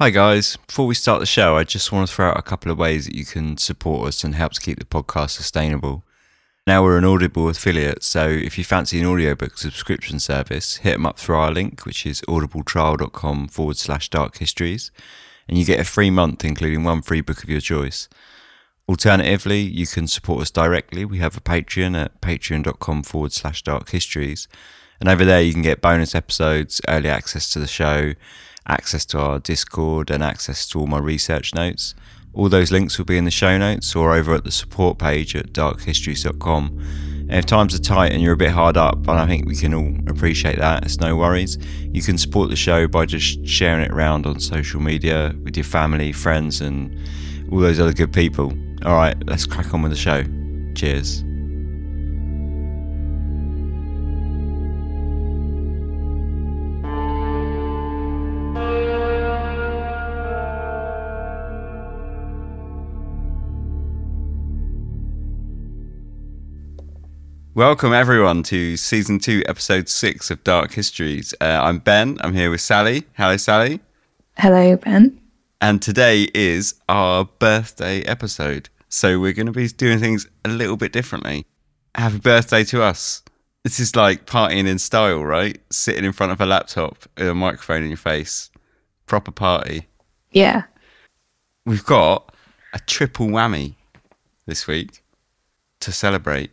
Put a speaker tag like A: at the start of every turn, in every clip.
A: Hi, guys. Before we start the show, I just want to throw out a couple of ways that you can support us and help to keep the podcast sustainable. Now we're an Audible affiliate, so if you fancy an audiobook subscription service, hit them up through our link, which is audibletrial.com forward slash dark histories, and you get a free month, including one free book of your choice. Alternatively, you can support us directly. We have a Patreon at patreon.com forward slash dark histories. And over there, you can get bonus episodes, early access to the show, access to our Discord, and access to all my research notes. All those links will be in the show notes or over at the support page at darkhistories.com. And if times are tight and you're a bit hard up, and I think we can all appreciate that, it's no worries. You can support the show by just sharing it around on social media with your family, friends, and all those other good people. All right, let's crack on with the show. Cheers. Welcome everyone to season two, episode six of Dark Histories. Uh, I'm Ben. I'm here with Sally. Hello, Sally.
B: Hello, Ben.
A: And today is our birthday episode. So we're going to be doing things a little bit differently. Happy birthday to us. This is like partying in style, right? Sitting in front of a laptop with a microphone in your face. Proper party.
B: Yeah.
A: We've got a triple whammy this week to celebrate.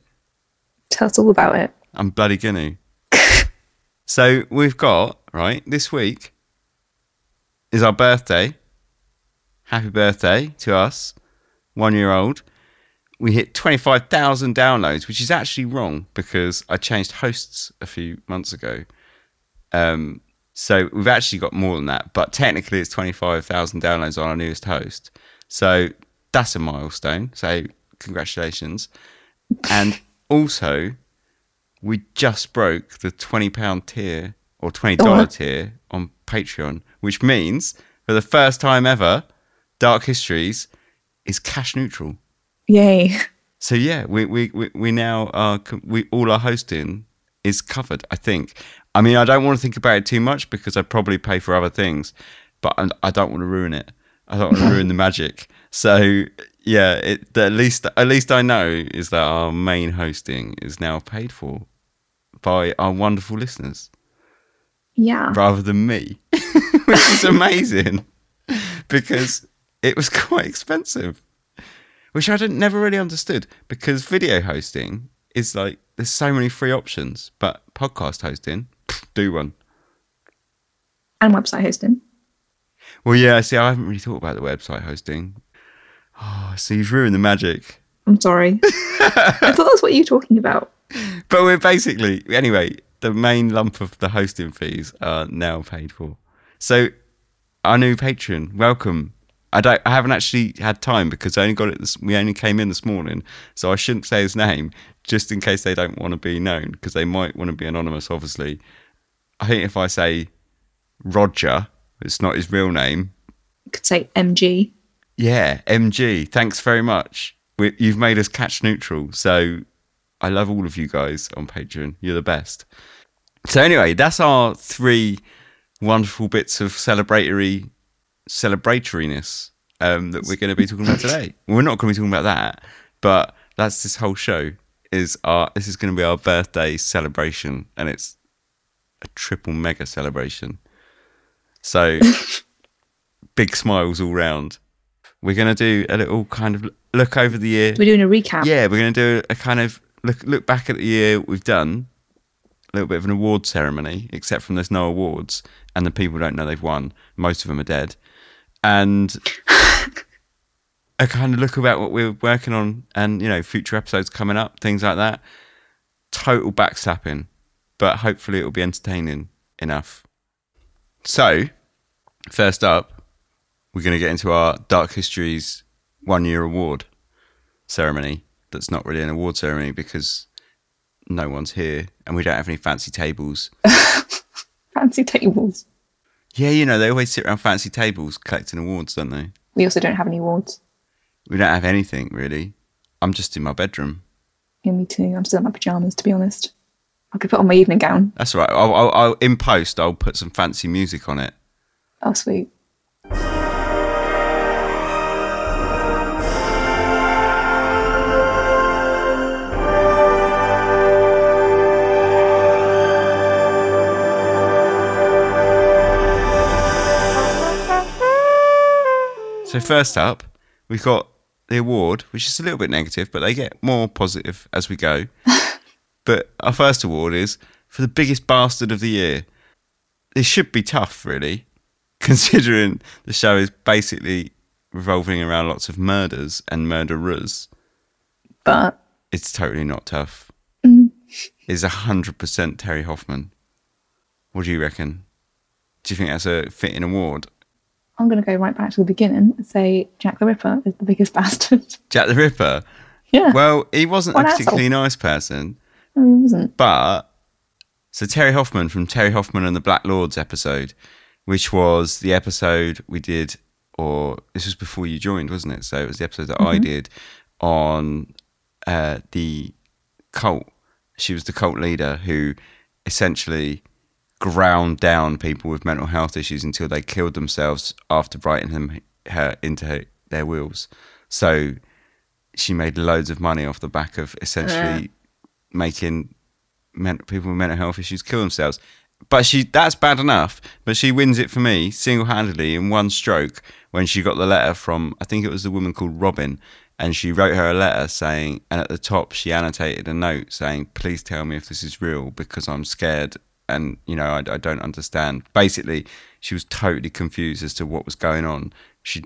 B: Tell us all about it.
A: I'm bloody gonna. so we've got right this week is our birthday. Happy birthday to us, one year old. We hit twenty five thousand downloads, which is actually wrong because I changed hosts a few months ago. Um, so we've actually got more than that, but technically it's twenty five thousand downloads on our newest host. So that's a milestone. So congratulations. And also, we just broke the twenty pound tier or twenty oh, dollar
B: What?
A: tier on Patreon, which means for the first time ever, Dark Histories is cash neutral.
B: Yay.
A: So yeah, we we we, we now are we all our hosting is covered. I think. I mean, I don't want to think about it too much because I probably pay for other things, but I don't want to ruin it. I don't want to ruin the magic. So yeah, it, the, at least at least I know is that our main hosting is now paid for by our wonderful listeners
B: Yeah.
A: rather than me, which is amazing because it was quite expensive, which I didn't never really understood because video hosting is like there's so many free options, but podcast hosting, do one.
B: And website hosting.
A: Well, yeah, see, I haven't really thought about the website hosting. Oh, so you've ruined the magic.
B: I'm sorry. I thought that's what you were talking about.
A: But we're basically anyway. The main lump of the hosting fees are now paid for. So our new patron, welcome. I don't. I haven't actually had time because I only got it. This, we only came in this morning, so I shouldn't say his name just in case they don't want to be known because they might want to be anonymous. Obviously, I think if I say Roger, it's not his real name.
B: You could say MG.
A: Yeah, MG. Thanks very much. We, you've made us catch neutral. So I love all of you guys on Patreon. You're the best. So anyway, that's our three wonderful bits of celebratory celebratoriness um, that we're going to be talking about today. We're not going to be talking about that, but that's this whole show. Is our this is going to be our birthday celebration, and it's a triple mega celebration. So big smiles all round. We're going to do a little kind of look over the year.
B: We're doing a recap.
A: Yeah, we're going to do a kind of look look back at the year we've done. A little bit of an award ceremony, except from there's no awards, and the people don't know they've won. Most of them are dead, and a kind of look about what we're working on, and you know, future episodes coming up, things like that. Total backslapping, but hopefully it'll be entertaining enough. So, first up, we're going to get into our Dark Histories one year award ceremony. That's not really an award ceremony because no one's here and we don't have any fancy tables.
B: Fancy tables.
A: Yeah, you know, they always sit around fancy tables collecting awards, don't they?
B: We also don't have any awards.
A: We don't have anything really. I'm just in my bedroom.
B: Yeah, me too. I'm still in my pajamas, to be honest. I could put on my evening gown.
A: That's all right. I'll, I'll, I'll in post. I'll put some fancy music on it.
B: Oh, sweet.
A: So first up, we've got the award, which is a little bit negative, but they get more positive as we go. but our first award is for the biggest bastard of the year. This should be tough, really, considering the show is basically revolving around lots of murders and murderers.
B: But
A: It's totally not tough.
B: mm,
A: It's hundred percent Terry Hoffman. What do you reckon? Do you think that's a fitting award?
B: I'm going to go right back to the beginning and say Jack the Ripper is the biggest bastard.
A: Jack the Ripper.
B: yeah.
A: Well, he wasn't
B: What
A: a particularly nice person,
B: no, he wasn't.
A: but so Terry Hoffman from Terry Hoffman and the Black Lords episode, which was the episode we did, or this was before you joined, wasn't it? So it was the episode that I did on uh, the cult. She was the cult leader who essentially ground down people with mental health issues until they killed themselves after writing them her into her, their wills. So she made loads of money off the back of essentially making men- people with mental health issues kill themselves. But she that's bad enough. But she wins it for me single handedly in one stroke when she got the letter from I think it was the woman called Robin, and she wrote her a letter saying, and at the top she annotated a note saying, "Please tell me if this is real because I'm scared." And you know I, I don't understand. Basically, she was totally confused as to what was going on. She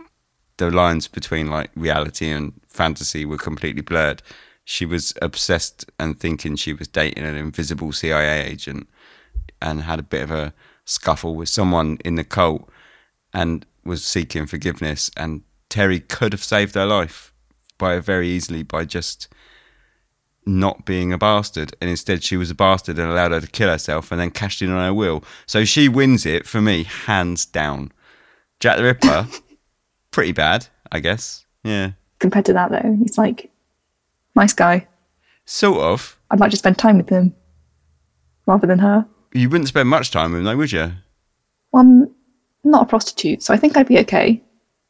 A: the lines between like reality and fantasy were completely blurred. She was obsessed and thinking she was dating an invisible CIA agent and had a bit of a scuffle with someone in the cult and was seeking forgiveness. And Terry could have saved her life by very easily by just not being a bastard. And instead, she was a bastard and allowed her to kill herself and then cashed in on her will. So she wins it for me, hands down. Jack the Ripper, pretty bad, I guess. Yeah.
B: Compared to that, though, he's like, nice guy.
A: Sort of.
B: I'd like to spend time with him rather than her.
A: You wouldn't spend much time with him, though, would you?
B: Well, I'm not a prostitute, so I think I'd be okay.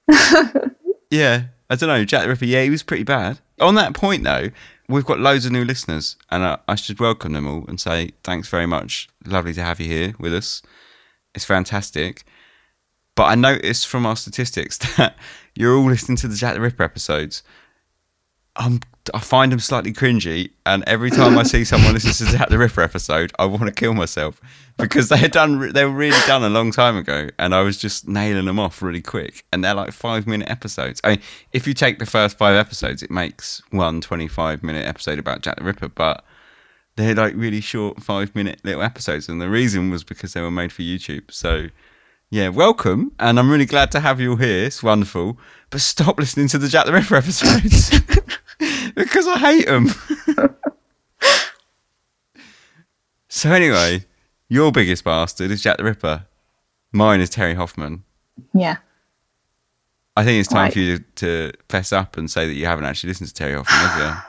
A: Yeah, I don't know. Jack the Ripper, yeah, he was pretty bad. On that point, though, we've got loads of new listeners, and I, I should welcome them all and say thanks very much. Lovely to have you here with us. It's fantastic. But I noticed from our statistics that you're all listening to the Jack the Ripper episodes. I'm, I find them slightly cringy, and every time I see someone listen to the the Ripper episode, I want to kill myself because they had done they were really done a long time ago, and I was just nailing them off really quick. And they're like five minute episodes. I mean, if you take the first five episodes, it makes one 25 minute episode about Jack the Ripper, but they're like really short five minute little episodes, and the reason was because they were made for YouTube. So. Yeah, welcome, and I'm really glad to have you all here. It's wonderful, but stop listening to the Jack the Ripper episodes because I hate them. so anyway, your biggest bastard is Jack the Ripper. Mine is Terry Hoffman.
B: Yeah.
A: I think it's time
B: Right.
A: for you to, to fess up and say that you haven't actually listened to Terry Hoffman, have you?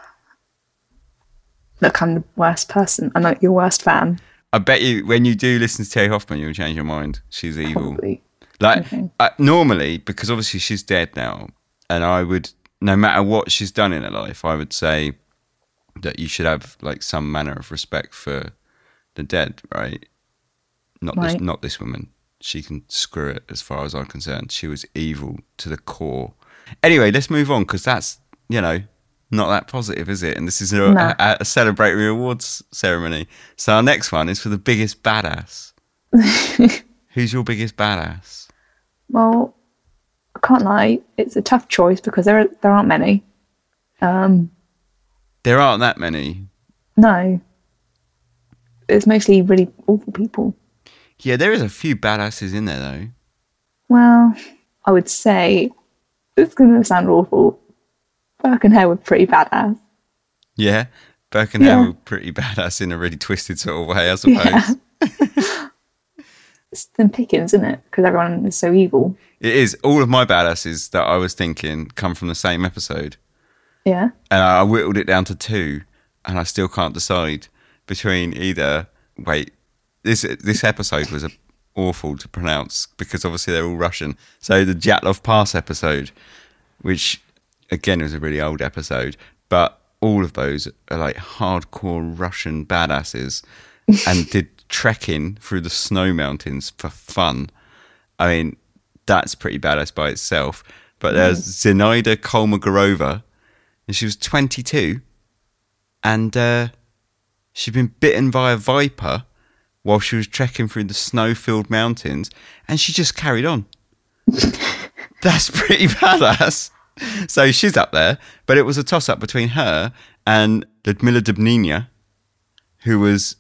B: Look, I'm the worst person. I'm like your worst fan,
A: I bet you when you do listen to Terry Hoffman, you'll change your mind. She's evil.
B: probably.
A: Like
B: Okay.
A: uh, normally, because obviously she's dead now, and I would, no matter what she's done in her life, I would say that you should have like some manner of respect for the dead, right? Not this, not this woman. She can screw it, as far as I'm concerned. She was evil to the core. Anyway, let's move on because that's you know not that positive, is it? And this is a,
B: No.
A: a, a celebratory awards ceremony. So our next one is for the biggest badass. Who's your biggest badass?
B: Well, I can't lie. It's a tough choice because there are, there aren't many. Um,
A: There aren't that many.
B: no. It's mostly really awful people.
A: Yeah, there is a few badasses in there though.
B: Well, I would say it's going to sound awful. Burke and Hare were pretty badass.
A: Yeah, Burke and Hare
B: Yeah.
A: were pretty badass in a really twisted sort of way, I suppose.
B: Yeah. It's thin pickings, isn't it? Because everyone is so evil.
A: It is. All of my badasses that I was thinking come from the same episode,
B: Yeah.
A: and I whittled it down to two, and I still can't decide between either. Wait, this this episode was a, awful to pronounce because obviously they're all Russian. So the Dyatlov Pass episode, which again it was a really old episode, but all of those are like hardcore Russian badasses and did trekking through the snow mountains for fun. I mean, that's pretty badass by itself. But there's Zinaida Kolmogorova, and she was 22, and uh, she'd been bitten by a viper while she was trekking through the snow-filled mountains, and she just carried on. That's pretty badass. So she's up there, but it was a toss-up between her and Ludmila Dubnina, who was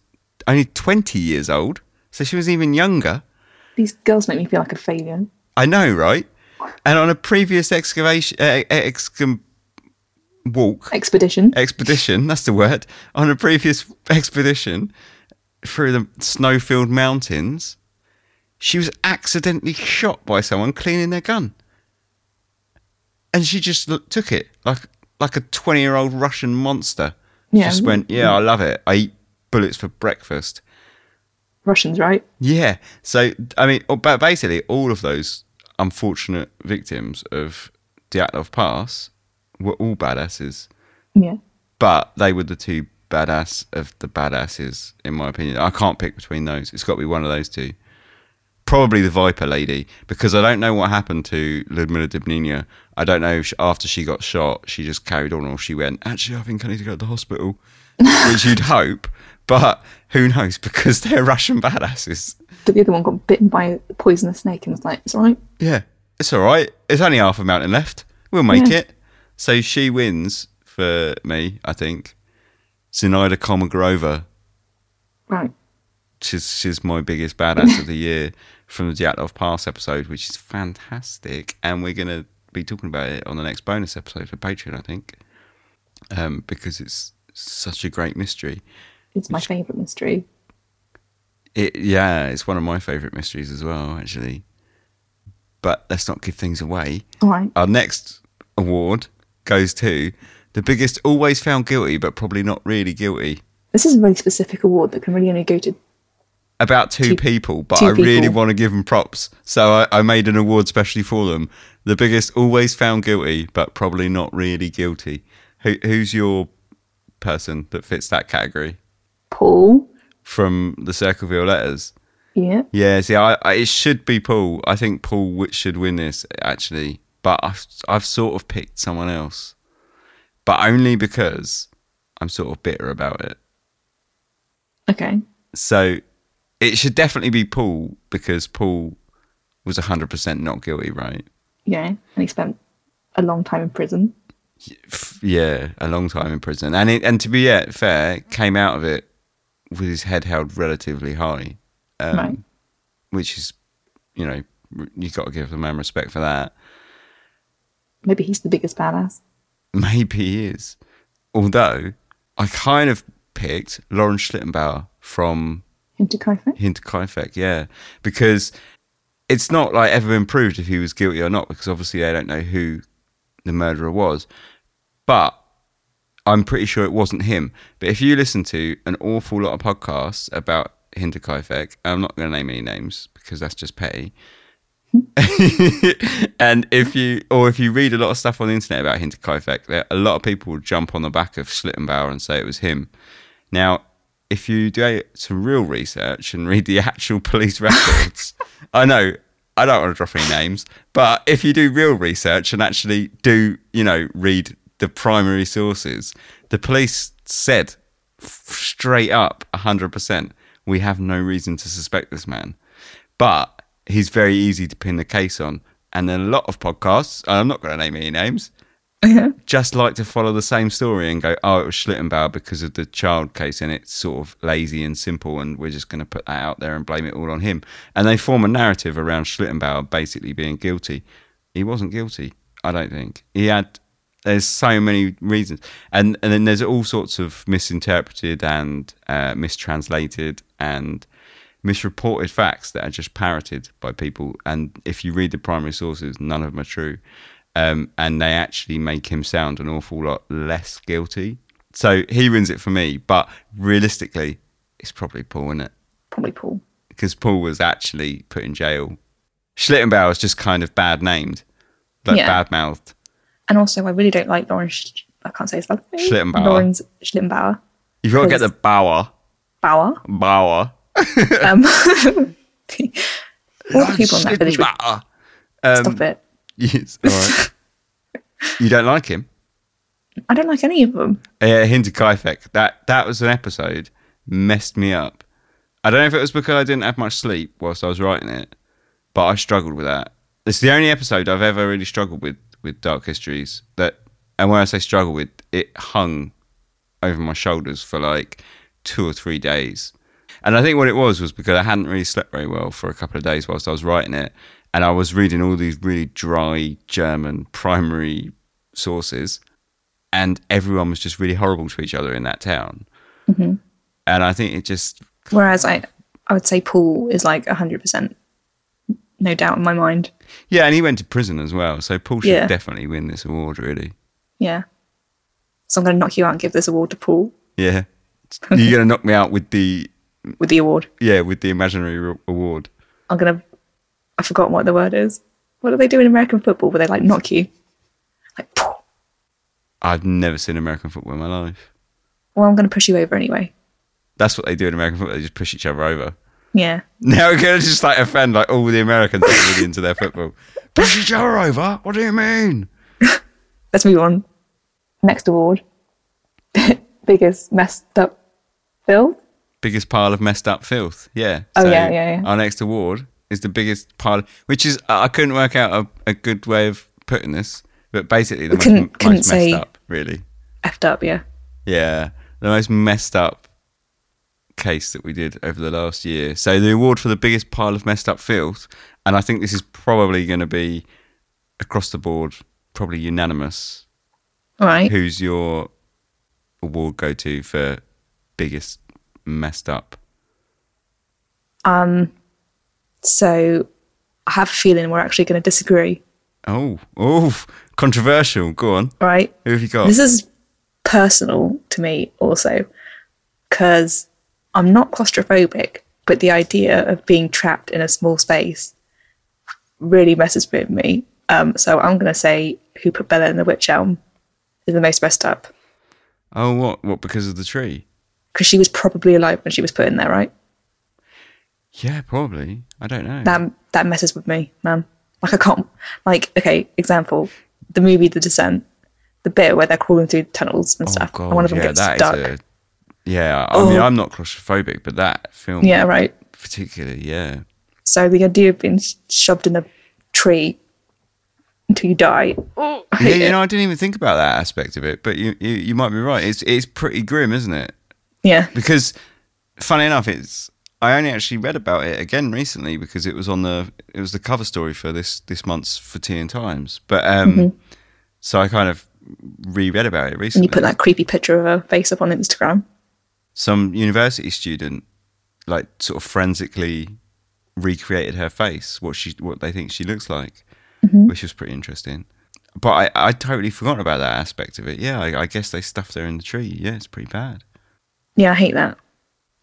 A: only 20 years old, so she was even younger.
B: These girls make me feel like a failure.
A: I know, right? And on a previous excavation, uh, walk,
B: Expedition.
A: expedition, that's the word, on a previous expedition through the snow filled mountains, she was accidentally shot by someone cleaning their gun. And she just took it like like a 20 year old Russian monster.
B: Yeah.
A: Just went, yeah, I love it. I eat bullets for breakfast.
B: Russians, right?
A: Yeah. So, I mean, oh, but basically, all of those unfortunate victims of Dyatlov Pass were all badasses,
B: Yeah.
A: but they were the two badass of the badasses, in my opinion. I can't pick between those. It's got to be one of those two. Probably the Viper lady, because I don't know what happened to Ludmila Dubnina. I don't know if after she got shot, she just carried on or she went, actually, I think I need to go to the hospital, which you'd hope. But who knows? Because they're Russian badasses.
B: The other one got bitten by a poisonous snake and was like, it's all right.
A: Yeah, it's all right. It's only half a mountain left. We'll make
B: Yeah.
A: it. So she wins for me, I think. Zinaida Kolmogorova.
B: Right.
A: She's, she's my biggest badass of the year from the Dyatlov Pass episode, which is fantastic. And we're going to be talking about it on the next bonus episode for Patreon, I think, um, because it's such a great mystery.
B: It's my favourite mystery.
A: It, yeah, it's one of my favourite mysteries as well, actually. But let's not give things away.
B: All right.
A: Our next award goes to the biggest always found guilty, but probably not really guilty.
B: This is a very specific award that can really only go to.
A: About two,
B: Two-
A: people, but
B: two
A: I really
B: people.
A: want to give them props. So I, I made an award specially for them. The biggest always found guilty, but probably not really guilty. Who, who's your person that fits that category
B: Paul.
A: from the Circleville letters?
B: Yeah.
A: Yeah, see, I, I, it should be Paul. I think Paul should win this actually, but I've I've sort of picked someone else, but only because I'm sort of bitter about it.
B: Okay.
A: So it should definitely be Paul because Paul was 100% not guilty, right?
B: Yeah. And he spent a long time in prison.
A: Yeah, a long time in prison, and it, and to be yeah, fair, came out of it with his head held relatively high, um,
B: Right.
A: which is, you know, you've got to give the man respect for that.
B: Maybe he's the biggest badass.
A: Maybe he is. Although I kind of picked Lorenz Schlittenbauer from
B: Hinterkaifeck.
A: Hinterkaifeck, yeah, because it's not like ever been proved if he was guilty or not, because obviously they don't know who the murderer was. But I'm pretty sure it wasn't him. But if you listen to an awful lot of podcasts about Hinterkaifeck, I'm not going to name any names because that's just petty. and if you or if you read a lot of stuff on the internet about Hinterkaifeck, there a lot of people will jump on the back of Schlittenbauer and say it was him. Now, if you do some real research and read the actual police records, I know I don't want to drop any names, but if you do real research and actually do, you know, read the primary sources, the police said f- straight up 100% we have no reason to suspect this man. But he's very easy to pin the case on. And then a lot of podcasts, and I'm not going to name any names, Just like to follow the same story and go, oh, it was Schlittenbauer because of the child case and it's sort of lazy and simple and we're just going to put that out there and blame it all on him. And they form a narrative around Schlittenbauer basically being guilty. He wasn't guilty, I don't think. He had, there's so many reasons. And, and then there's all sorts of misinterpreted and uh, mistranslated and misreported facts that are just parroted by people. And if you read the primary sources, none of them are true. Um, and they actually make him sound an awful lot less guilty. So he wins it for me. But realistically, it's probably Paul, isn't it?
B: Probably Paul.
A: Because Paul was actually put in jail. Schlittenbauer is just kind of bad named, like
B: Yeah.
A: bad mouthed.
B: And also, I really don't like Lauren. Sch- I can't say his last name.
A: Schlittenbauer.
B: Lawrence Schlittenbauer.
A: You've got to get the Bauer.
B: Bauer.
A: Bauer.
B: Um, all the people in that village
A: Um,
B: stop it.
A: Yes, all right. you don't like him?
B: I don't like any of them.
A: Yeah, Hinterkaifeck. That that was an episode messed me up. I don't know if it was because I didn't have much sleep whilst I was writing it, but I struggled with that. It's the only episode I've ever really struggled with with Dark Histories. That and when I say struggle with, it hung over my shoulders for like two or three days. And I think what it was was because I hadn't really slept very well for a couple of days whilst I was writing it, and I was reading all these really dry German primary sources, and everyone was just really horrible to each other in that town.
B: Mm-hmm.
A: And I think it just
B: Whereas I, I would say Paul is like hundred percent, no doubt in my mind.
A: Yeah, and he went to prison as well. So Paul should
B: Yeah.
A: definitely win this award, really.
B: Yeah. So I'm going to knock you out and give this award to Paul
A: Yeah. You're going to knock me out with the,
B: with the award.
A: yeah, with the imaginary re- award.
B: I'm going to. I've forgotten what the word is. What do they do in American football? Where they like knock you, like. "Pooh."
A: I've never seen American football in my life.
B: Well, I'm going to push you over anyway.
A: That's what they do in American football. They just push each other over.
B: Yeah.
A: Now we're going to just like offend like all the Americans that are really into their football. Push each other over? What do you mean?
B: Let's move on. Next award. Biggest messed up filth.
A: Biggest pile of messed up filth. Yeah.
B: Oh, yeah, yeah, yeah.
A: Our next award is the biggest pile, which is, I couldn't work out a, a good way of putting this, but basically the
B: We
A: most,
B: couldn't- couldn't
A: most messed
B: say-
A: up, really.
B: Effed up, yeah.
A: Yeah, the most messed up case that we did over the last year. So the award for the biggest pile of messed up filth, and I think this is probably going to be across the board, probably unanimous.
B: All right.
A: Who's your award go to for biggest messed up?
B: Um, So I have a feeling we're actually going to disagree.
A: Oh, oh, controversial. Go on.
B: Right.
A: Who have you got?
B: This is personal to me also because I'm not claustrophobic, but the idea of being trapped in a small space really messes with me. Um, so I'm going to say who put Bella in the witch elm is the most messed up
A: oh, what? What? Because of the tree?
B: because she was probably alive when she was put in there, right?
A: Yeah, probably. I don't know.
B: That that messes with me, man. Like I can't. Like okay, example, the movie The Descent, the bit where they're crawling through tunnels and oh, stuff, and one of them
A: Oh, yeah,
B: gets
A: that is
B: stuck.
A: a- yeah, I mean,
B: Oh.
A: I'm not claustrophobic, but that film,
B: Yeah, right.
A: particularly, yeah.
B: So the idea of being shoved in a tree until you die. Oh,
A: Yeah, you
B: it.
A: know, I didn't even think about that aspect of it, but you, you, you might be right. It's it's pretty grim, isn't it?
B: yeah.
A: Because, funny enough, it's I only actually read about it again recently because it was on the it was the cover story for this this month's for Tea and Times. But um, so I kind of reread about it recently.
B: And you put that creepy picture of her face up on Instagram.
A: Some university student, like, sort of forensically recreated her face, what she what they think she looks like, which was pretty interesting. But I I totally forgotten about that aspect of it. Yeah, I, I guess they stuffed her in the tree. Yeah, it's pretty bad.
B: Yeah, I hate that.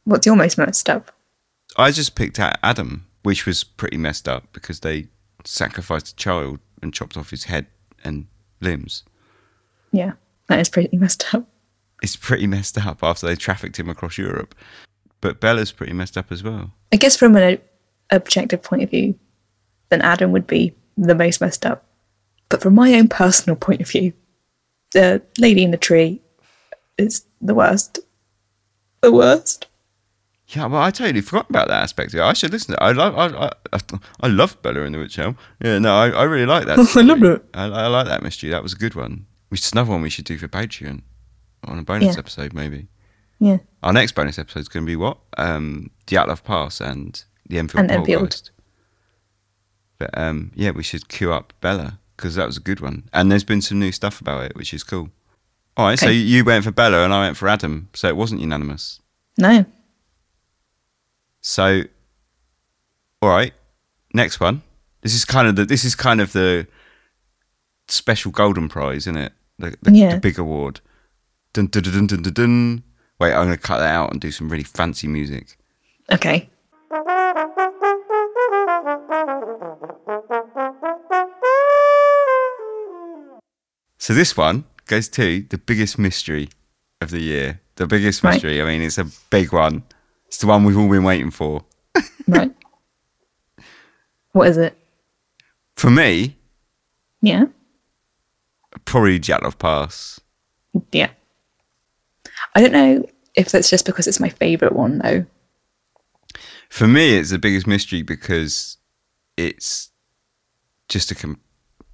B: What's your most messed up?
A: I just picked out Adam, which was pretty messed up because they sacrificed a child and chopped off his head and limbs.
B: Yeah, that is pretty messed up.
A: It's pretty messed up after they trafficked him across Europe. But Bella's pretty messed up as well.
B: I guess from an objective point of view, then Adam would be the most messed up. But from my own personal point of view, the lady in the tree is the worst. The worst.
A: Yeah, well, I totally forgot about that aspect. of it. I should listen to it. I love, I, I, I love Bella in the Witch Elm. Yeah, no, I, I really like that.
B: I love it.
A: I, I like that mystery. That was a good one. Which is another one we should do for Patreon on a bonus
B: Yeah.
A: episode, maybe.
B: Yeah.
A: Our next bonus episode is going to be what? Um, the Dyatlov Pass and the Enfield
B: And Enfield.
A: Poltergeist. But um, yeah, we should queue up Bella because that was a good one. And there's been some new stuff about it, which is cool. All right, so you went for Bella and I went for Adam, so it wasn't unanimous.
B: No.
A: So, all right, next one. This is kind of the this is kind of the special golden prize, isn't it? The, the,
B: Yeah.
A: the big award. Dun, dun, dun, dun, dun, dun, dun. Wait, I'm going to cut that out and do some really fancy music.
B: Okay.
A: So this one goes to the biggest mystery of the year. The biggest
B: Right.
A: mystery. I mean, it's a big one. It's the one we've all been waiting for.
B: Right. what is it?
A: For me,
B: Yeah.
A: Probably Dyatlov Pass.
B: Yeah. I don't know if that's just because it's my favourite one though.
A: For me, it's the biggest mystery because it's just a com-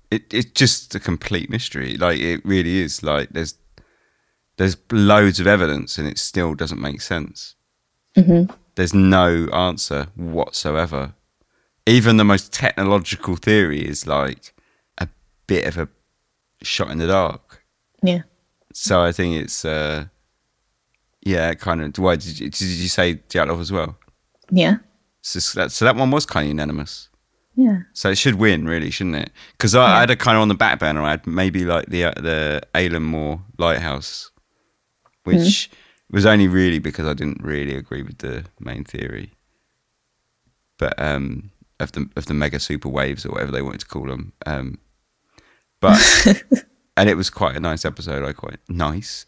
A: it, it's just a complete mystery. Like it really is. Like there's there's loads of evidence and it still doesn't make sense.
B: Mm-hmm.
A: There's no answer whatsoever. Even the most technological theory is like a bit of a shot in the dark.
B: Yeah.
A: So I think it's uh yeah, kind of. Why did you, did you say Dyatlov as well?
B: Yeah.
A: So that, so that one was kind of unanimous.
B: Yeah.
A: So it should win, really, shouldn't it? Because I, I had a kind of on the back burner. I had maybe like the uh, the Moore Lighthouse, which was only really because I didn't really agree with the main theory, but um, of the of the mega super waves or whatever they wanted to call them. Um, but and it was quite a nice episode. I quite nice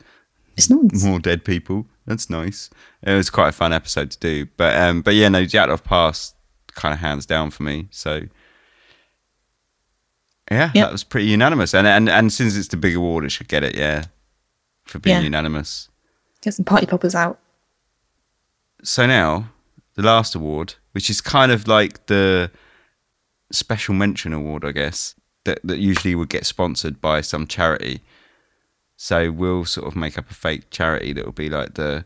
B: It's nice.
A: more dead people. That's nice. It was quite a fun episode to do. But um, but yeah, no, Dyatlov Pass kind of hands down for me. So yeah,
B: Yep.
A: that was pretty unanimous. And and and since it's the big award, it should get it. Yeah, for being
B: Yeah.
A: unanimous.
B: Get some party poppers out.
A: So now the last award, which is kind of like the special mention award, I guess, that that usually would get sponsored by some charity. So we'll sort of make up a fake charity that will be like the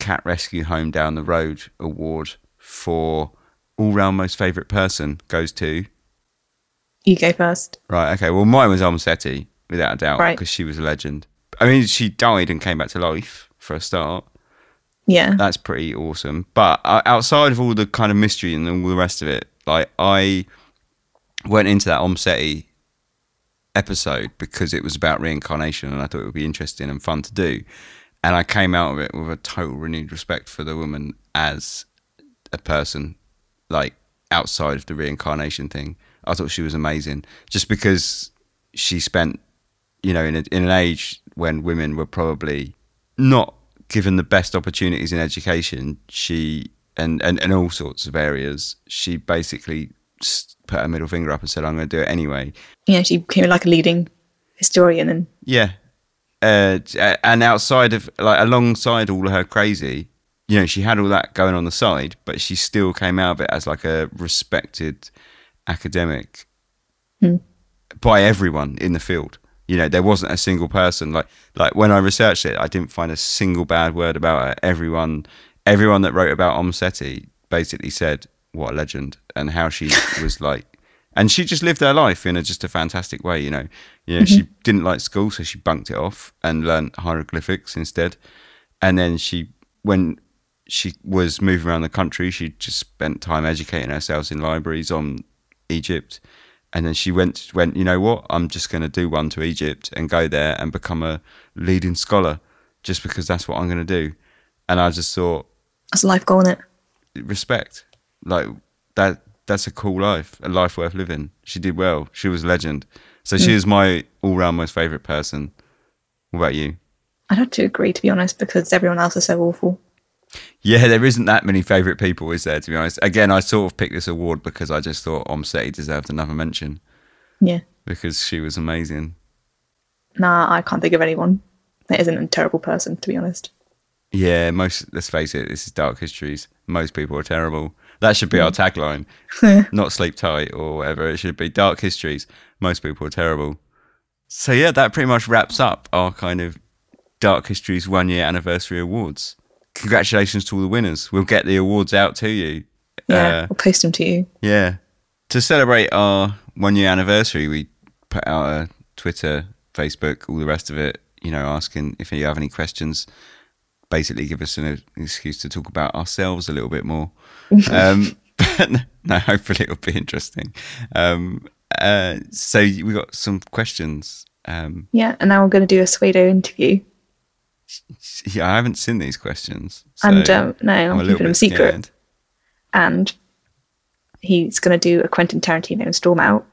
A: cat rescue home down the road award for all round most favourite person goes to
B: You go first.
A: right. Okay, well mine was Omm Sety without a doubt
B: Right.
A: because she was a legend. I mean, she died and came back to life for a start.
B: Yeah.
A: That's pretty awesome. But uh, outside of all the kind of mystery and all the rest of it, like I went into that Omm Sety episode because it was about reincarnation and I thought it would be interesting and fun to do. And I came out of it with a total renewed respect for the woman as a person, like outside of the reincarnation thing. I thought she was amazing just because she spent, you know, in, a, in an age when women were probably not given the best opportunities in education. She and and, and all sorts of areas. She basically put her middle finger up and said, "I'm going to do it anyway."
B: Yeah, she became like a leading historian and
A: Yeah. Uh, and outside of like alongside all of her crazy, you know, she had all that going on the side, but she still came out of it as like a respected academic by everyone in the field. You know, there wasn't a single person like like when I researched it, I didn't find a single bad word about her. Everyone, everyone that wrote about Omm Sety basically said what a legend and how she was like, and she just lived her life in a just a fantastic way. You know, you know, she mm-hmm. didn't like school, so she bunked it off and learned hieroglyphics instead. And then she, when she was moving around the country, she just spent time educating herself in libraries on Egypt. And then she went, went, you know what? I'm just going to do one to Egypt and go there and become a leading scholar, just because that's what I'm going to do. And I just thought,
B: that's a life goal, it?
A: respect, like that. That's a cool life, a life worth living. She did well. She was a legend. So she mm. is my all-round most favorite person. What about you?
B: I'd have to agree, to be honest, because everyone else is so awful.
A: Yeah, there isn't that many favourite people, is there? To be honest, again, I sort of picked this award because I just thought Omm Sety deserved another mention
B: Yeah.
A: because she was amazing.
B: Nah, I can't think of anyone that isn't a terrible person, to be honest.
A: Yeah, most. Let's face it, this is dark histories. Most people are terrible. That should be our tagline. Not sleep tight or whatever. It should be dark histories. Most people are terrible. So yeah, that pretty much wraps up our kind of dark histories one year anniversary awards. Congratulations to all the winners. We'll get the awards out to you.
B: Yeah,
A: Uh,
B: I'll post them to you.
A: Yeah. To celebrate our one year anniversary, we put out a Twitter, Facebook, all the rest of it, you know, asking if you have any questions. Basically, give us an excuse to talk about ourselves a little bit more. um, but no, hopefully it'll be interesting. Um, uh, so we got some questions. Um,
B: Yeah, and now we're going to do a Suedo interview.
A: Yeah, I haven't seen these questions. so
B: and um, no,
A: I'm
B: I'm, keeping them secret.
A: scared.
B: And he's going to do a Quentin Tarantino and storm out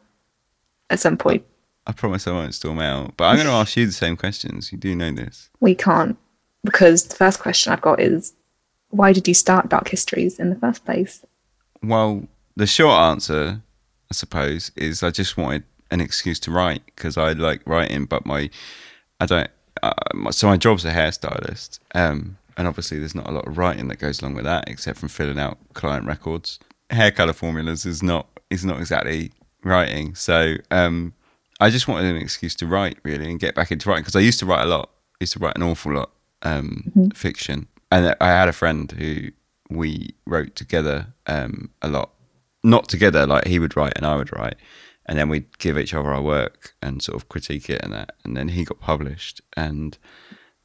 B: at some point.
A: I promise I won't storm out, but I'm going to ask you the same questions. You do know this.
B: We can't because the first question I've got is why did you start Dark Histories in the first place?
A: Well, the short answer, I suppose, is I just wanted an excuse to write because I like writing, but my I don't. Uh, my, so my job's a hairstylist, um, and obviously there's not a lot of writing that goes along with that, except from filling out client records. Hair color formulas is not is not exactly writing. So um, I just wanted an excuse to write really and get back into writing because I used to write a lot. I used to write an awful lot um, fiction, and I had a friend who we wrote together um, a lot. Not together, like he would write and I would write, and then we'd give each other our work and sort of critique it and that. And then he got published, and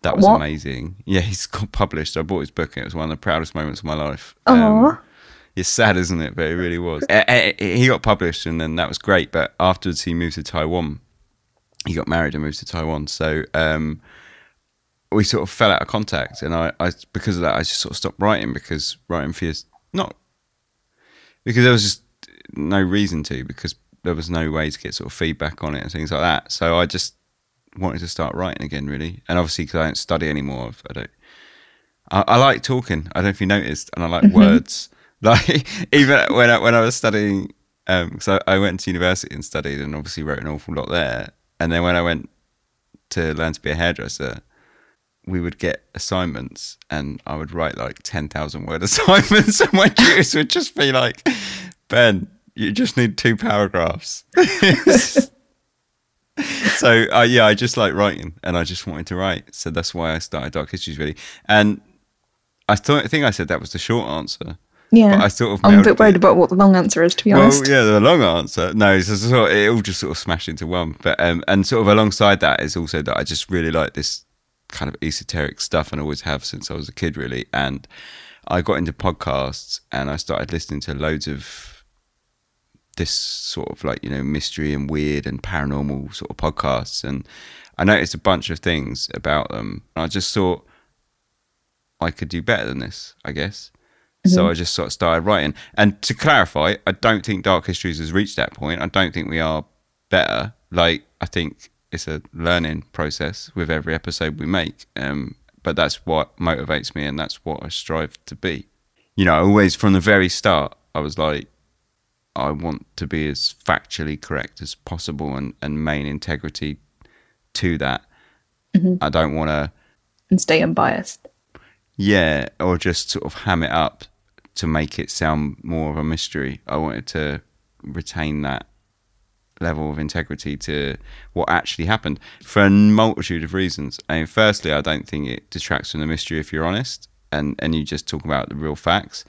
A: that was
B: What?
A: amazing. Yeah, he's got published. I bought his book, and it was one of the proudest moments of my life.
B: Aw.
A: it's sad, isn't it? But it really was. He got published, and then that was great. But afterwards, he moved to Taiwan. He got married and moved to Taiwan. So um, we sort of fell out of contact, and I, I, because of that, I just sort of stopped writing because writing for years, not because there was just no reason to, because there was no way to get sort of feedback on it and things like that. So I just wanted to start writing again, really. And obviously, because I don't study anymore, I don't. I, I like talking. I don't know if you noticed, and I like words. Like even when I when I was studying, um, so I went to university and studied, and obviously wrote an awful lot there. And then when I went to learn to be a hairdresser, we would get assignments, and I would write like ten thousand word assignments, and my tutors would just be like, "Ben, you just need two paragraphs." so uh, yeah, I just like writing, and I just wanted to write. So that's why I started Dark Histories, really. And I thought, I think I said that was the short answer.
B: Yeah.
A: But I sort of
B: I'm a bit worried
A: it.
B: about what the long answer is, to be
A: Well,
B: honest.
A: yeah, the long answer. No, sort of, it all just sort of smashed into one. But um, and sort of alongside that is also that I just really like this kind of esoteric stuff, and always have since I was a kid, really. And I got into podcasts, and I started listening to loads of this sort of like you know mystery and weird and paranormal sort of podcasts, and I noticed a bunch of things about them. And I just thought I could do better than this, I guess. So I just sort of started writing. And to clarify, I don't think Dark Histories has reached that point. I don't think we are better. Like I think it's a learning process with every episode we make. Um, but that's what motivates me, and that's what I strive to be. You know, always from the very start, I was like, I want to be as factually correct as possible and, and main integrity to that. Mm-hmm. I don't want to
B: And stay unbiased.
A: yeah, or just sort of ham it up to make it sound more of a mystery. I wanted to retain that level of integrity to what actually happened for a multitude of reasons. I mean, firstly, I don't think it detracts from the mystery if you're honest and, and you just talk about the real facts.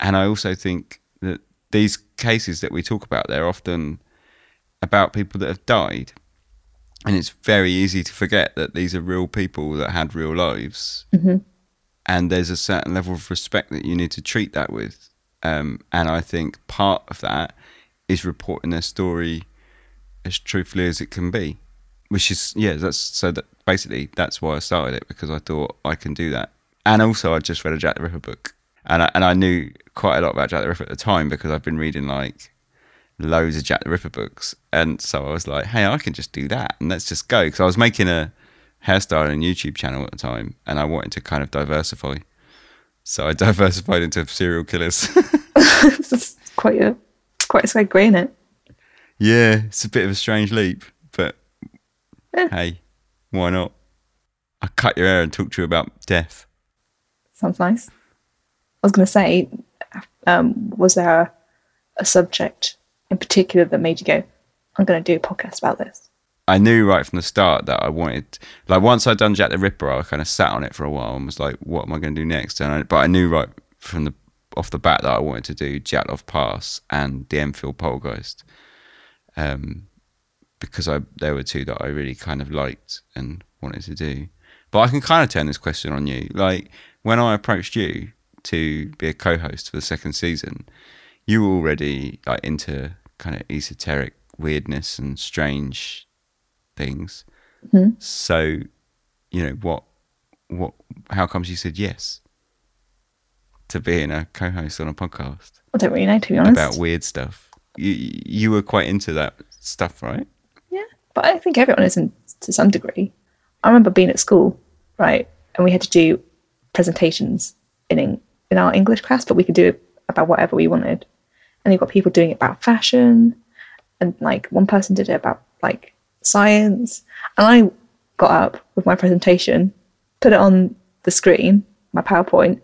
A: And I also think that these cases that we talk about, they're often about people that have died. And it's very easy to forget that these are real people that had real lives and there's a certain level of respect that you need to treat that with. Um, and I think part of that is reporting their story as truthfully as it can be, which is yeah. That's so that basically that's why I started it because I thought I can do that. And also, I just read a Jack the Ripper book, and I, and I knew quite a lot about Jack the Ripper at the time because I've been reading like loads of Jack the Ripper books, and so I was like, hey, I can just do that, and let's just go because I was making a hairstyle and YouTube channel at the time, and I wanted to kind of diversify. So I diversified into serial killers.
B: it's quite a it's quite a segue, isn't it?
A: yeah, it's a bit of a strange leap, but
B: Yeah.
A: hey, why not? I cut your hair and talk to you about death.
B: Sounds nice. I was going to say, um, was there a subject in particular that made you go, I'm going to do a podcast about this?
A: I knew right from the start that I wanted, like, once I'd done Jack the Ripper, I kind of sat on it for a while and was like, what am I going to do next? And I, but I knew right from the off the bat that I wanted to do Dyatlov Pass and the Enfield Poltergeist, um, because I there were two that I really kind of liked and wanted to do. But I can kind of turn this question on you. Like when I approached you to be a co-host for the second season, you were already like into kind of esoteric weirdness and strange things. Hmm. So, you know what? What? How comes you said yes to being a co-host on a podcast
B: I don't really know, to be honest.
A: about weird stuff? You you were quite into that stuff, right?
B: Yeah, but I think everyone is in, to some degree. I remember being at school, right, and we had to do presentations in in our English class, but we could do it about whatever we wanted. And you've got people doing it about fashion, and like one person did it about like science, and I got up with my presentation, put it on the screen, my PowerPoint,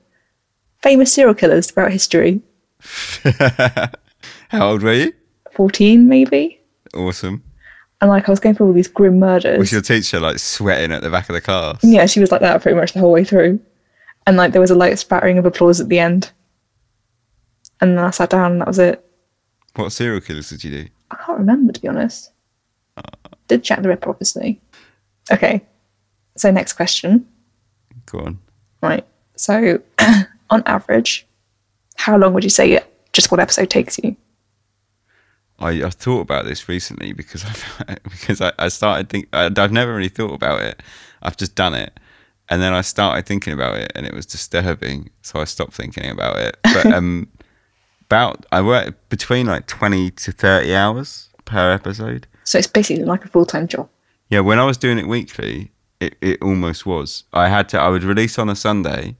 B: famous serial killers throughout history.
A: How old were you?
B: 14 maybe.
A: Awesome.
B: And like I was going through all these grim murders.
A: Was your teacher like sweating at the back of the class?
B: Yeah, she was like that pretty much the whole way through. And like there was a light spattering of applause at the end. And then I sat down and that was it.
A: What serial killers did you do?
B: I can't remember to be honest. Uh. Did Jack the Ripper, obviously. Okay. So next question.
A: Go on.
B: Right. So on average, how long would you say it, just one episode takes you?
A: I, I thought about this recently because I because I, I started think I, I've never really thought about it. I've just done it, and then I started thinking about it, and it was disturbing. So I stopped thinking about it. But um, about I work between like twenty to thirty hours per episode.
B: So it's basically like a full time job.
A: Yeah, when I was doing it weekly, it, it almost was. I had to. I would release on a Sunday.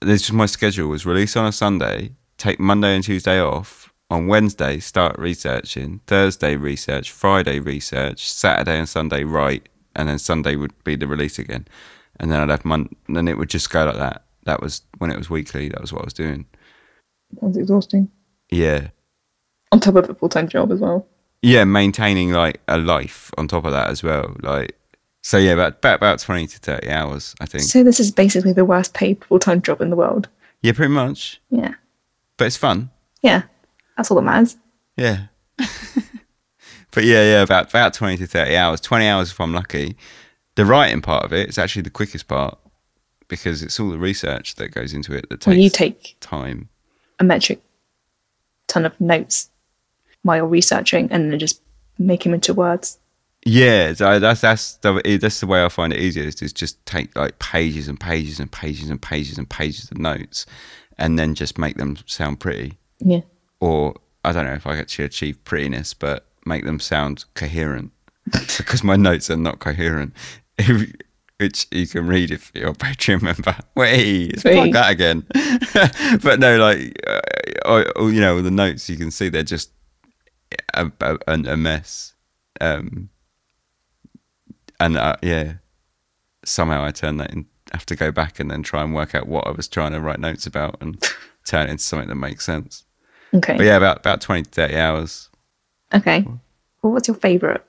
A: This was my schedule: was release on a Sunday, take Monday and Tuesday off. On Wednesday, start researching. Thursday, research. Friday, research. Saturday and Sunday, write, and then Sunday would be the release again. And then I'd have Mon. Then it would just go like that. That was when it was weekly. That was what I was doing.
B: Sounds exhausting.
A: Yeah,
B: On top of a full time job as well.
A: yeah. Maintaining like a life on top of that as well. Like so, yeah. About about, about twenty to thirty hours, I think.
B: So this is basically the worst paid full time job in the world.
A: Yeah, pretty much.
B: Yeah.
A: But it's fun.
B: Yeah. That's all that matters.
A: Yeah. but yeah, yeah, about about twenty to thirty hours. Twenty hours if I'm lucky. The writing part of it is actually the quickest part because it's all the research that goes into it that takes
B: When you take
A: time.
B: a metric ton of notes while you're researching and then just make them into words.
A: Yeah, so that's that's the that's the way I find it easiest is just take like pages and pages and pages and pages and pages of notes, and then just make them sound pretty.
B: Yeah.
A: Or I don't know if I actually achieve prettiness, but make them sound coherent because my notes are not coherent, which you can read if you're a Patreon member. Wait, it's like
B: Sweet.
A: that again. but no, like uh, you know, the notes you can see they're just a, a, a mess. Um, and uh, yeah, somehow I turn that in. Have to go back and then try and work out what I was trying to write notes about and turn it into something that makes sense.
B: Okay.
A: But yeah, about about twenty to thirty hours.
B: Okay. Well, what's your favourite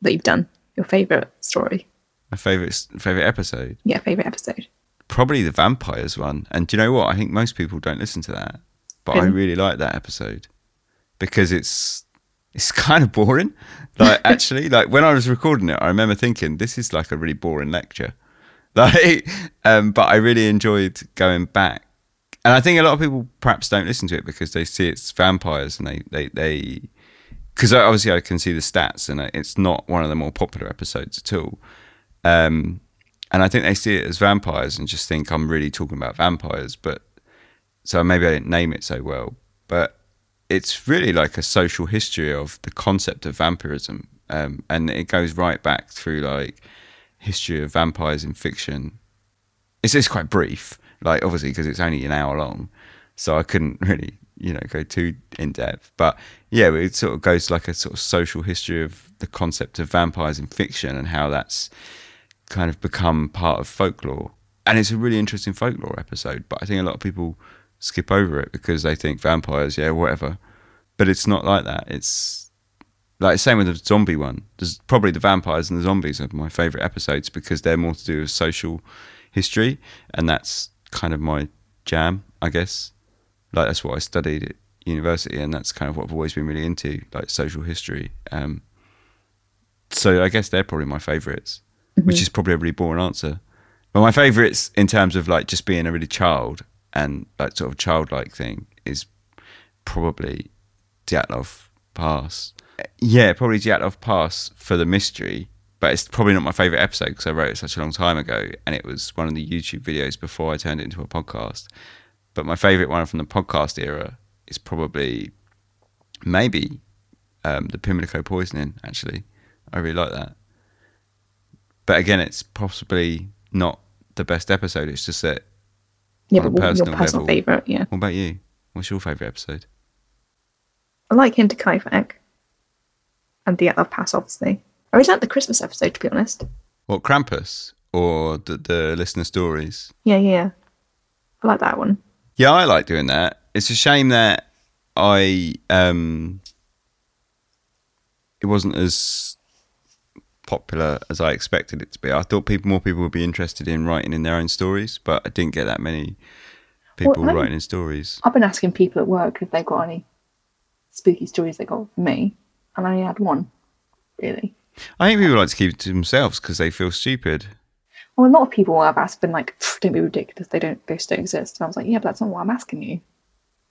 B: that you've done? Your favourite story?
A: My favorite favorite episode,
B: Yeah, favourite episode.
A: probably the vampires one. And do you know what? I think most people don't listen to that, but I
B: Really?
A: really like that episode because it's it's kind of boring. Like actually, like when I was recording it, I remember thinking this is like a really boring lecture. Like, um, but I really enjoyed going back, and I think a lot of people perhaps don't listen to it because they see it's vampires and they they they because obviously I can see the stats and it's not one of the more popular episodes at all. Um, and I think they see it as vampires and just think I'm really talking about vampires, but so maybe I didn't name it so well, but it's really like a social history of the concept of vampirism, um, and it goes right back through like history of vampires in fiction. It's it's quite brief, like obviously because it's only an hour long, so I couldn't really you know go too in depth. But yeah, it sort of goes like a sort of social history of the concept of vampires in fiction and how that's kind of become part of folklore. And it's a really interesting folklore episode, but I think a lot of people skip over it because they think vampires, yeah, whatever. But it's not like that. It's like the same with the zombie one. There's probably the vampires and the zombies are my favorite episodes because they're more to do with social history, and that's kind of my jam, I guess. Like that's what I studied university, and that's kind of what I've always been really into, like social history. Um, so I guess they're probably my favorites, which is probably a really boring answer. But my favorites in terms of like just being a really child and like sort of childlike thing is probably Dyatlov Pass. Yeah, probably Dyatlov Pass for the mystery, but it's probably not my favorite episode because I wrote it such a long time ago and it was one of the YouTube videos before I turned it into a podcast. But my favorite one from the podcast era is probably maybe um, the Pimlico poisoning. Actually, I really like that. But again, it's possibly not the best episode. It's just that.
B: Yeah, but what your
A: personal
B: personal
A: level.
B: favourite? Yeah.
A: What about you? What's your favorite episode?
B: I like Hinterkaifeck. And Dyatlov Pass, obviously. I really like the Christmas episode, to be honest.
A: What Krampus or the, the listener stories?
B: Yeah, yeah. I like that one.
A: Yeah, I like doing that. It's a shame that I um it wasn't as popular as I expected it to be. I thought people more people would be interested in writing in their own stories, but I didn't get that many people
B: Well,
A: writing in stories.
B: I've been asking people at work if they've got any spooky stories they got for me, and I only had one, really.
A: I think people like to keep it to themselves because they feel stupid.
B: Well, a lot of people I've asked have been like, "Don't be ridiculous. They don't. Ghosts don't exist." And I was like, "Yeah, but that's not what I'm asking you.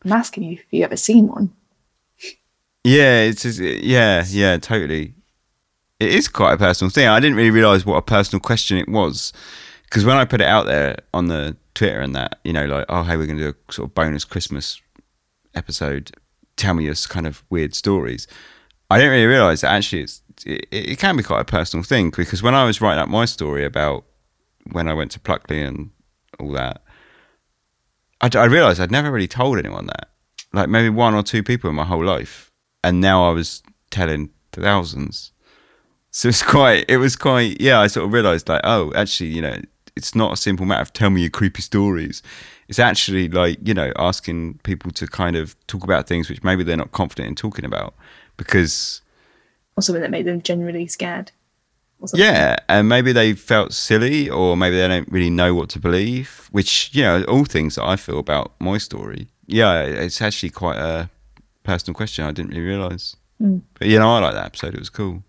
B: I'm asking you if you ever seen one."
A: Yeah, it's just, yeah, yeah, totally. It is quite a personal thing. I didn't really realize what a personal question it was because when I put it out there on the Twitter and that, you know, like, oh, hey, we're going to do a sort of bonus Christmas episode. Tell me your kind of weird stories. I didn't really realize that actually it's it, it can be quite a personal thing because when I was writing up my story about when I went to Pluckley and all that, I, I realized I'd never really told anyone that. Like maybe one or two people in my whole life, and now I was telling thousands. So it's quite. It was quite. Yeah, I sort of realized like, oh, actually, you know, it's not a simple matter of tell me your creepy stories. It's actually like you know asking people to kind of talk about things which maybe they're not confident in talking about because
B: Or something that made them genuinely scared.
A: Yeah, and maybe they felt silly, or maybe they don't really know what to believe. Which you know, all things that I feel about my story. Yeah, it's actually quite a personal question. I didn't really realize, mm. but you know, I like that episode. It was cool.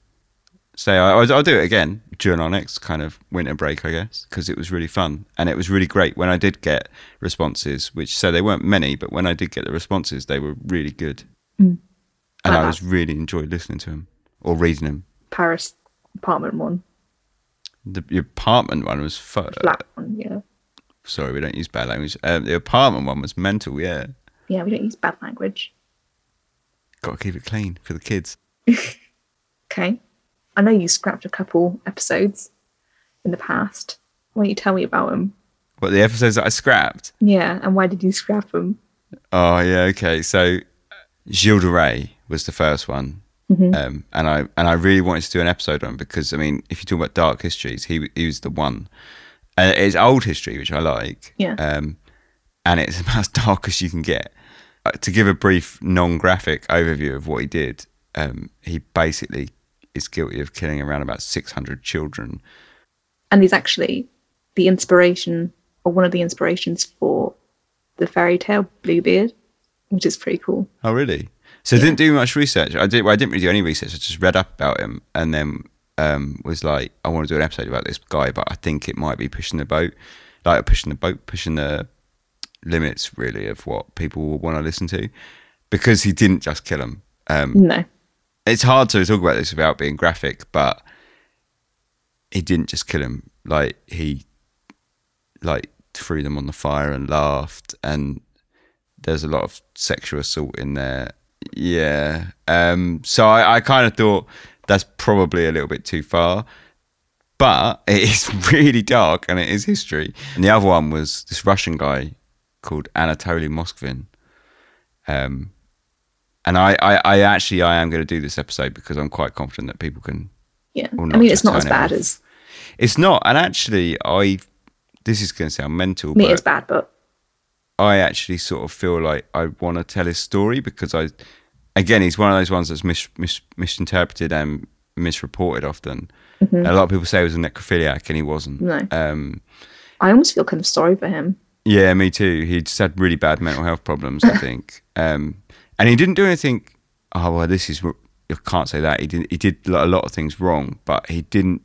A: So I, I'll I'll do it again during our next kind of winter break, I guess, because it was really fun and it was really great when I did get responses. Which so they weren't many, but when I did get the responses, they were really good, mm. and
B: Like
A: I
B: that.
A: was really enjoyed listening to them or reading them.
B: Paris apartment one,
A: The, the apartment one was fu-
B: flat one. Yeah,
A: sorry, we don't use bad language. Um, the apartment one was mental. Yeah,
B: yeah. We don't use bad language.
A: got to keep it clean for the kids.
B: Okay. I know you scrapped a couple episodes in the past. Why don't you tell me about them?
A: What the episodes that I scrapped?
B: Yeah, and why did you scrap them?
A: Oh yeah, okay. So Gilles de Rais was the first one, um, and I and I really wanted to do an episode on him because I mean, if you talk about dark histories, he he was the one. Uh, it's old history, which I like.
B: Yeah.
A: Um, and it's about as dark as you can get. Uh, to give a brief, non-graphic overview of what he did, um, he basically is guilty of killing around about six hundred children.
B: And he's actually the inspiration, or one of the inspirations for the fairy tale Bluebeard, which is pretty cool.
A: Oh, really? So I didn't do much research. I did. Well, I didn't really do any research. I just read up about him, and then um, was like, I want to do an episode about this guy, but I think it might be pushing the boat, like pushing the boat, pushing the limits really of what people will want to listen to, because he didn't just kill him. Um,
B: No.
A: it's hard to talk about this without being graphic, but he didn't just kill him. Like he, like threw them on the fire and laughed, and there's a lot of sexual assault in there. Yeah. Um. So I, I kind of thought that's probably a little bit too far, but it is really dark and it is history. And the other one was this Russian guy called Anatoly Moskvin. Um, and I, I, I actually I am going to do this episode because I'm quite confident that people can.
B: Yeah. I mean, it's not as bad
A: off.
B: as
A: It's not, and actually I. This is going to sound mental,
B: me.
A: but
B: It's bad, but
A: I actually sort of feel like I want to tell his story because I, again, he's one of those ones that's mis, mis, misinterpreted and misreported often. A lot of people say he was a necrophiliac, and he wasn't.
B: No.
A: Um,
B: I almost feel kind of sorry for him.
A: yeah, me too. He just had really bad mental health problems, I think. Um, and he didn't do anything. Oh well, this is. You can't say that. He did. He did a lot of things wrong, but he didn't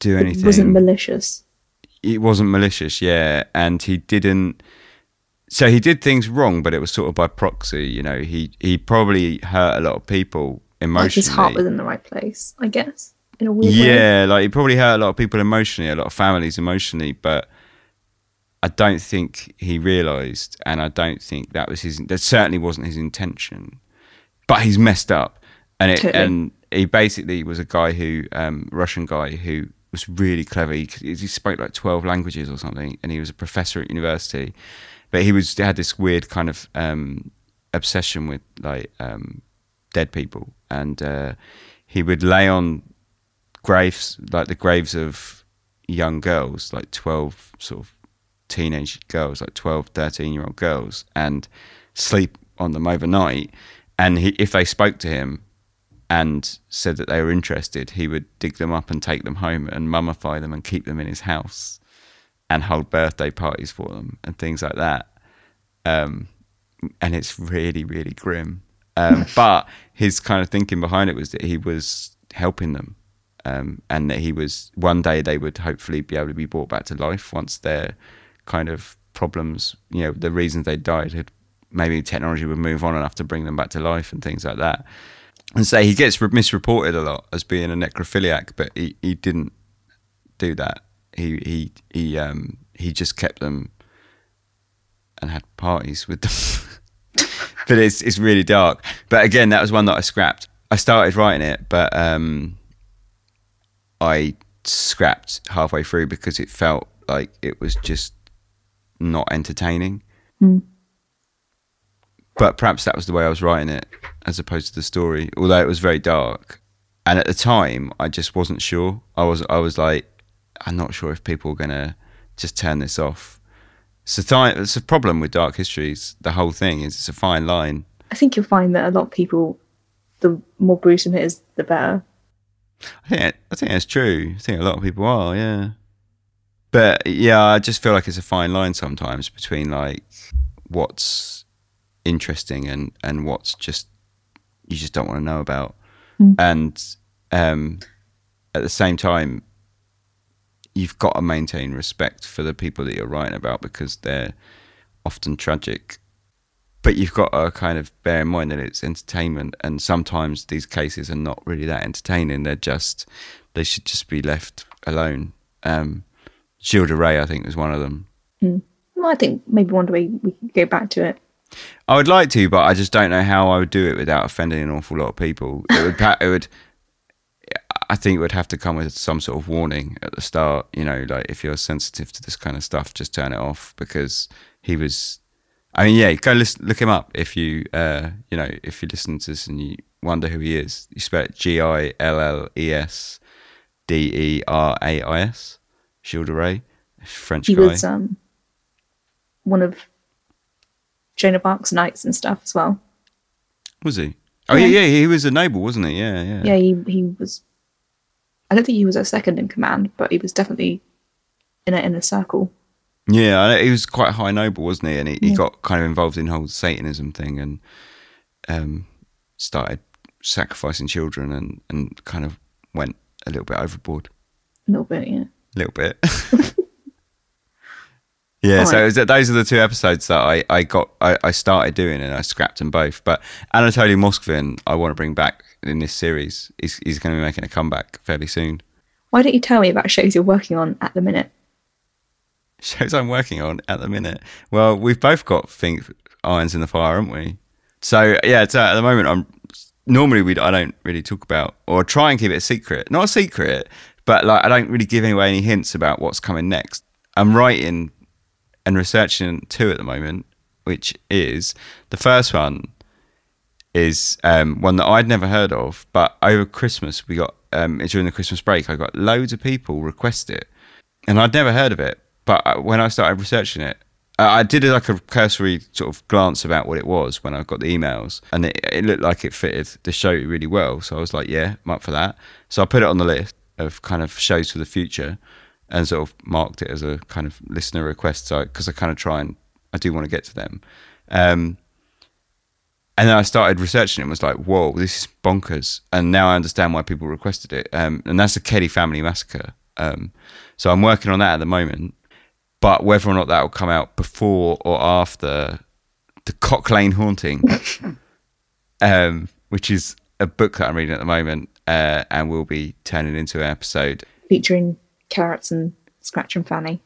A: do anything.
B: It wasn't malicious.
A: It wasn't malicious, yeah, and he didn't. So he did things wrong, but it was sort of by proxy. You know, he he probably hurt a lot of people emotionally.
B: Like his heart was in the right place, I guess, in a weird way.
A: yeah, like he probably hurt a lot of people emotionally, a lot of families emotionally, but I don't think he realised, and I don't think that was his. That certainly wasn't his intention. But he's messed up, and it
B: Totally.
A: and he basically was a guy who, um, Russian guy who was really clever. He, he spoke like twelve languages or something, and he was a professor at university. But he was had this weird kind of um, obsession with like um, dead people, and uh, he would lay on graves like the graves of young girls, like twelve sort of teenage girls, like 12, 13 year old girls, and sleep on them overnight. And he, if they spoke to him and said that they were interested, he would dig them up and take them home and mummify them and keep them in his house and hold birthday parties for them and things like that. Um, and it's really, really grim. Um, but his kind of thinking behind it was that he was helping them. Um, and that he was one day they would hopefully be able to be brought back to life once their kind of problems, you know, the reasons they died had maybe technology would move on enough to bring them back to life and things like that. And say he gets misreported a lot as being a necrophiliac, but he, he didn't do that. He he he um he just kept them and had parties with them. but it's it's really dark. But again, that was one that I scrapped. I started writing it, but um, I scrapped halfway through because it felt like it was just not entertaining.
B: Mm.
A: But perhaps that was the way I was writing it, as opposed to the story. Although it was very dark, and at the time, I just wasn't sure. I was, I was like, I'm not sure if people are gonna just turn this off. It's a, th- it's a problem with dark histories. The whole thing is it's a fine line.
B: I think you'll find that a lot of people, the more gruesome it is, the better.
A: I think I think that's true. I think a lot of people are, yeah. But yeah, I just feel like it's a fine line sometimes between like what's interesting and and what's just you just don't want to know about,
B: Mm.
A: and um, at the same time, you've got to maintain respect for the people that you're writing about because they're often tragic. But you've got to kind of bear in mind that it's entertainment, and sometimes these cases are not really that entertaining. They're just they should just be left alone. Um, Gilles de Rais, I think, was one of them.
B: Well, I think maybe one day we could go back to it.
A: I would like to, but I just don't know how I would do it without offending an awful lot of people. It would, it would. I think it would have to come with some sort of warning at the start. You know, like if you're sensitive to this kind of stuff, just turn it off because he was. I mean, yeah, go listen, look him up if you, uh, you know, if you listen to this and you wonder who he is. You spell it G I L L E S D E R A I S. Gilles de Rais, French
B: He
A: guy.
B: was um, one of Joan of Arc's knights and stuff as well.
A: Was he? Oh yeah,
B: Yeah.
A: yeah, he was a noble, wasn't he? Yeah, yeah.
B: Yeah, he he was. I don't think he was a second in command, but he was definitely in a in a circle.
A: Yeah, he was quite high noble, wasn't he? And he, he got kind of involved in the whole Satanism thing and um, started sacrificing children and, and kind of went a little bit overboard.
B: A little bit, yeah.
A: A little bit. yeah, so
B: Alright.
A: it was, those are the two episodes that I, I got, I, I started doing and I scrapped them both. But Anatoly Moskvin, I want to bring back in this series. He's, he's going to be making a comeback fairly soon.
B: Why don't you tell me about shows you're working on at the minute?
A: shows I'm working on at the minute. Well, we've both got things irons in the fire, haven't we? So yeah, so at the moment, I'm normally we I don't really talk about or try and keep it a secret. Not a secret, but like I don't really give away any hints about what's coming next. I'm writing and researching two at the moment, which is the first one is um, one that I'd never heard of, but over Christmas we got um, during the Christmas break, I got loads of people request it, and I'd never heard of it. But uh, when I started researching it, I did like a cursory sort of glance about what it was when I got the emails, and it, it looked like it fitted the show really well. So I was like, yeah, I'm up for that. So I put it on the list of kind of shows for the future, and sort of marked it as a kind of listener request. So because I kind of try and I do want to get to them. Um, and then I started researching it and was like, whoa, this is bonkers. And now I understand why people requested it. Um, and that's the Kelly Family Massacre. Um, so I'm working on that at the moment. But whether or not that will come out before or after the Cock Lane Haunting, um, which is a book that I'm reading at the moment uh, and will be turning into an episode
B: Featuring carrots and Scratching Fanny.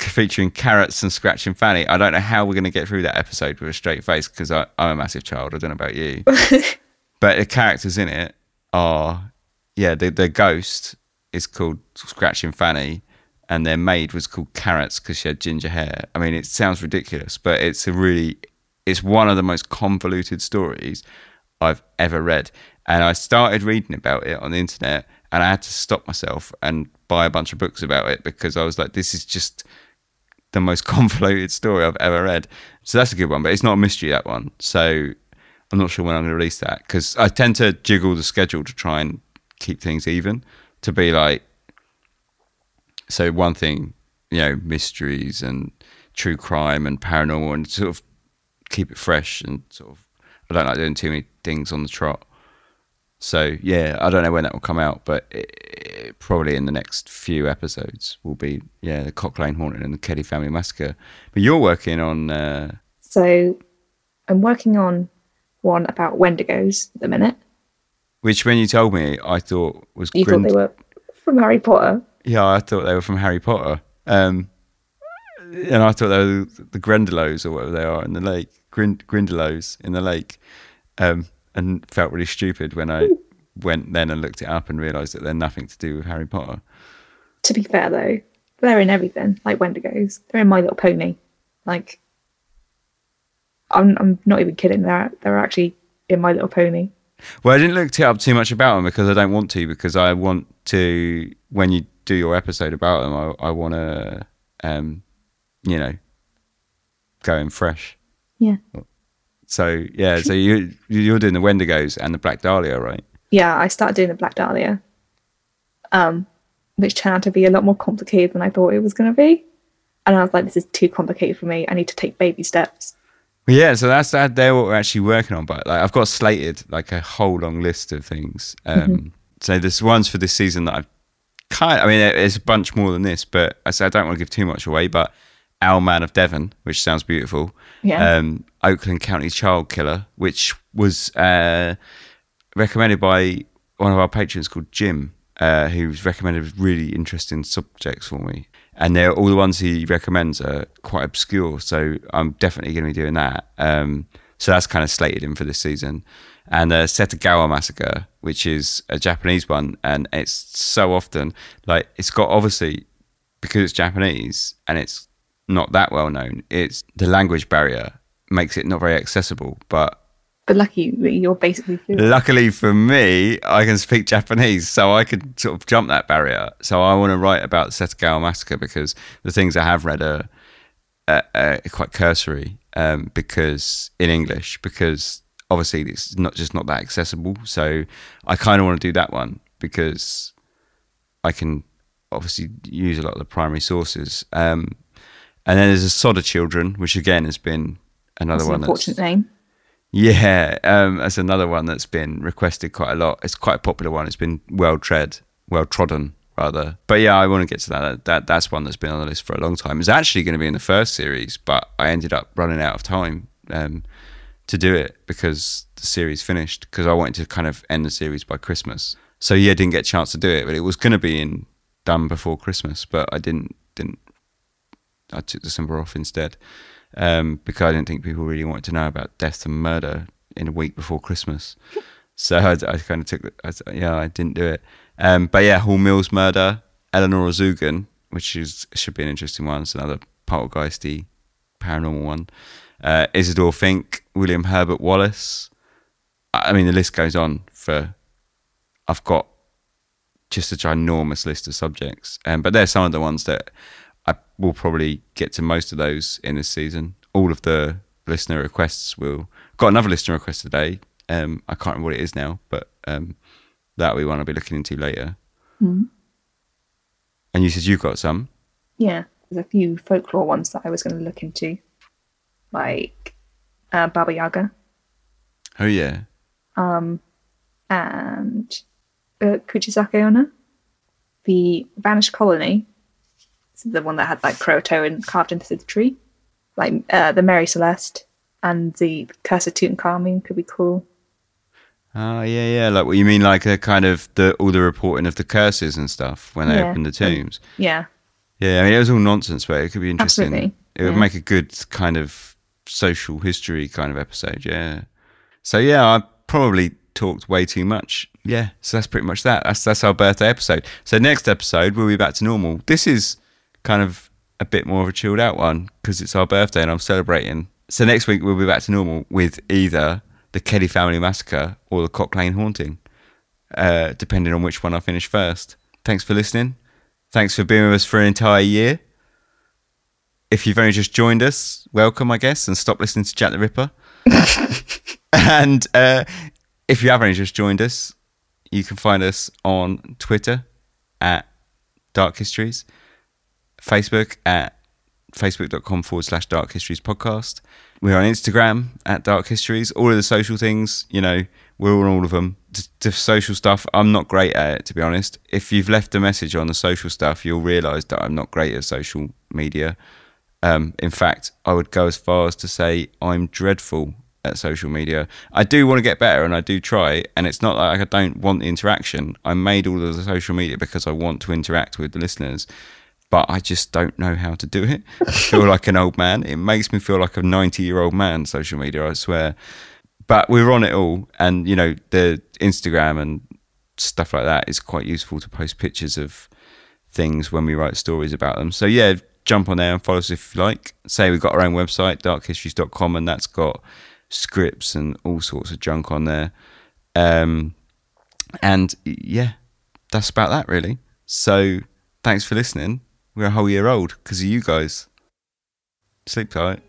A: featuring carrots and Scratching Fanny. I don't know how we're going to get through that episode with a straight face because I'm a massive child. I don't know about you. but the characters in it are, yeah, the, the ghost is called Scratching Fanny, and their maid was called Carrots because she had ginger hair. I mean, it sounds ridiculous, but it's a really it's one of the most convoluted stories I've ever read. And I started reading about it on the internet and I had to stop myself and buy a bunch of books about it because I was like, this is just the most convoluted story I've ever read. So that's a good one, but it's not a mystery, that one. So I'm not sure when I'm going to release that because I tend to jiggle the schedule to try and keep things even to be like, so one thing, you know, mysteries and true crime and paranormal and sort of keep it fresh and sort of, I don't like doing too many things on the trot. So yeah, I don't know when that will come out, but it, it, probably in the next few episodes will be yeah the Cock Lane Haunting and the Kelly Family Massacre. But you're working on uh,
B: So I'm working on one about Wendigos at the minute.
A: which when you told me, I thought was
B: You
A: Grind-
B: thought they were from Harry Potter.
A: yeah, I thought they were from Harry Potter. Um, and I thought they were the Grendelows or whatever they are in the lake, Grind- Grindylows in the lake, um, and felt really stupid when I went then and looked it up and realised that they're nothing to do with Harry Potter.
B: To be fair though, they're in everything, like Wendigos. They're in My Little Pony. Like I'm I'm not even kidding, they're they're actually in My Little Pony.
A: Well, I didn't look it up too much about them because I don't want to. Because I want to when you do your episode about them, I, I want to, um, you know, go in fresh.
B: Yeah.
A: So yeah, so you you're doing the Wendigos and the Black Dahlia, right?
B: Yeah, I started doing the Black Dahlia. Um, which turned out to be a lot more complicated than I thought it was gonna be. And I was like, this is too complicated for me. I need to take baby steps.
A: Yeah, so that's that. They're what we're actually working on. But like, I've got slated like a whole long list of things. Um, So there's ones for this season that I've kind. I mean, it's a bunch more than this, but I say I don't want to give too much away. But Our Man of Devon, which sounds beautiful.
B: Yeah.
A: Um, Oakland County Child Killer, which was uh, recommended by one of our patrons called Jim, uh, who's recommended really interesting subjects for me. And they're all the ones he recommends are quite obscure, so I'm definitely going to be doing that. Um, so that's kind of slated in for this season. And uh, Setagaya Massacre, which is a Japanese one, and it's so often like it's got obviously because it's Japanese and it's not that well known. It's the language barrier makes it not very accessible, but
B: But lucky you- you're basically fluent.
A: luckily for me, I can speak Japanese, so I could sort of jump that barrier. So I want to write about the Setagaya massacre because the things I have read are, uh, uh, quite cursory. Um, because in English, because obviously it's not just not that accessible. So I kind of want to do that one because I can obviously use a lot of the primary sources. Um, and then there's a Sodder Children, which again has been another
B: That's an
A: one that's
B: unfortunate name.
A: yeah, um, that's another one that's been requested quite a lot. It's quite a popular one. It's been well tread, well trodden rather. But yeah, I want to get to that. That that's one that's been on the list for a long time. It's actually going to be in the first series, but I ended up running out of time um, to do it because the series finished. Because I wanted to kind of end the series by Christmas. So yeah, didn't get a chance to do it, but it was going to be in done before Christmas, but I didn't didn't. I took December off instead um, because I didn't think people really wanted to know about death and murder in a week before Christmas. So I, I kind of took, the- I, yeah, I didn't do it. Um, but yeah, Hall Mills murder, Eleonore Zugun, which is should be an interesting one. It's another poltergeisty paranormal one. Uh, Isidore Fink, William Herbert Wallace. I mean, the list goes on for. I've got just a ginormous list of subjects, um, but they're some of the ones that I will probably get to most of those in this season. All of the listener requests will. Got another listener request today. Um, I can't remember what it is now, but um, that we want to be looking into later.
B: Mhm.
A: And you said you've got some.
B: Yeah, there's a few folklore ones that I was going to look into, like uh, Baba Yaga
A: Oh yeah, Um,
B: and uh, Kuchisake Onna. The Vanished Colony, the one that had like Croatoan carved into the tree, like uh, the Mary Celeste and the Curse of Tutankhamun could be cool.
A: oh yeah, yeah. Like what you mean, like a kind of the all the reporting of the curses and stuff when they
B: Yeah.
A: opened the tombs.
B: Yeah,
A: Yeah, I mean it was all nonsense, but it could be interesting.
B: Absolutely,
A: It would
B: yeah.
A: make a good kind of social history kind of episode. Yeah. So yeah, I probably talked way too much. Yeah. So that's pretty much that. That's that's our birthday episode. So next episode we'll be back to normal. This is kind of a bit more of a chilled out one because it's our birthday and I'm celebrating so next week we'll be back to normal with either the Kelly Family Massacre or the Cock Lane Haunting, uh, depending on which one I finish first. Thanks for listening. Thanks for being with us for an entire year. If you've only just joined us, welcome, I guess, and stop listening to Jack the Ripper. and uh, if you have only just joined us, you can find us on Twitter at Dark Histories, Facebook at facebook.com forward slash Dark Histories podcast. We're on Instagram at Dark Histories. All of the social things, you know, we're on all of them. The, social stuff, I'm not great at it, to be honest. If you've left a message on the social stuff, you'll realise that I'm not great at social media. Um, in fact, I would go as far as to say I'm dreadful at social media. I do want to get better and I do try. And it's not like I don't want the interaction. I made all of the social media because I want to interact with the listeners, but I just don't know how to do it. I feel like an old man. It makes me feel like a 90 year old man, social media, I swear. But we're on it all. And, you know, the Instagram and stuff like that is quite useful to post pictures of things when we write stories about them. So, yeah, jump on there and follow us if you like. Say we've got our own website, darkhistories.com, and that's got scripts and all sorts of junk on there. Um, and yeah, that's about that really. So thanks for listening. We're a whole year old because of you guys. Sleep tight.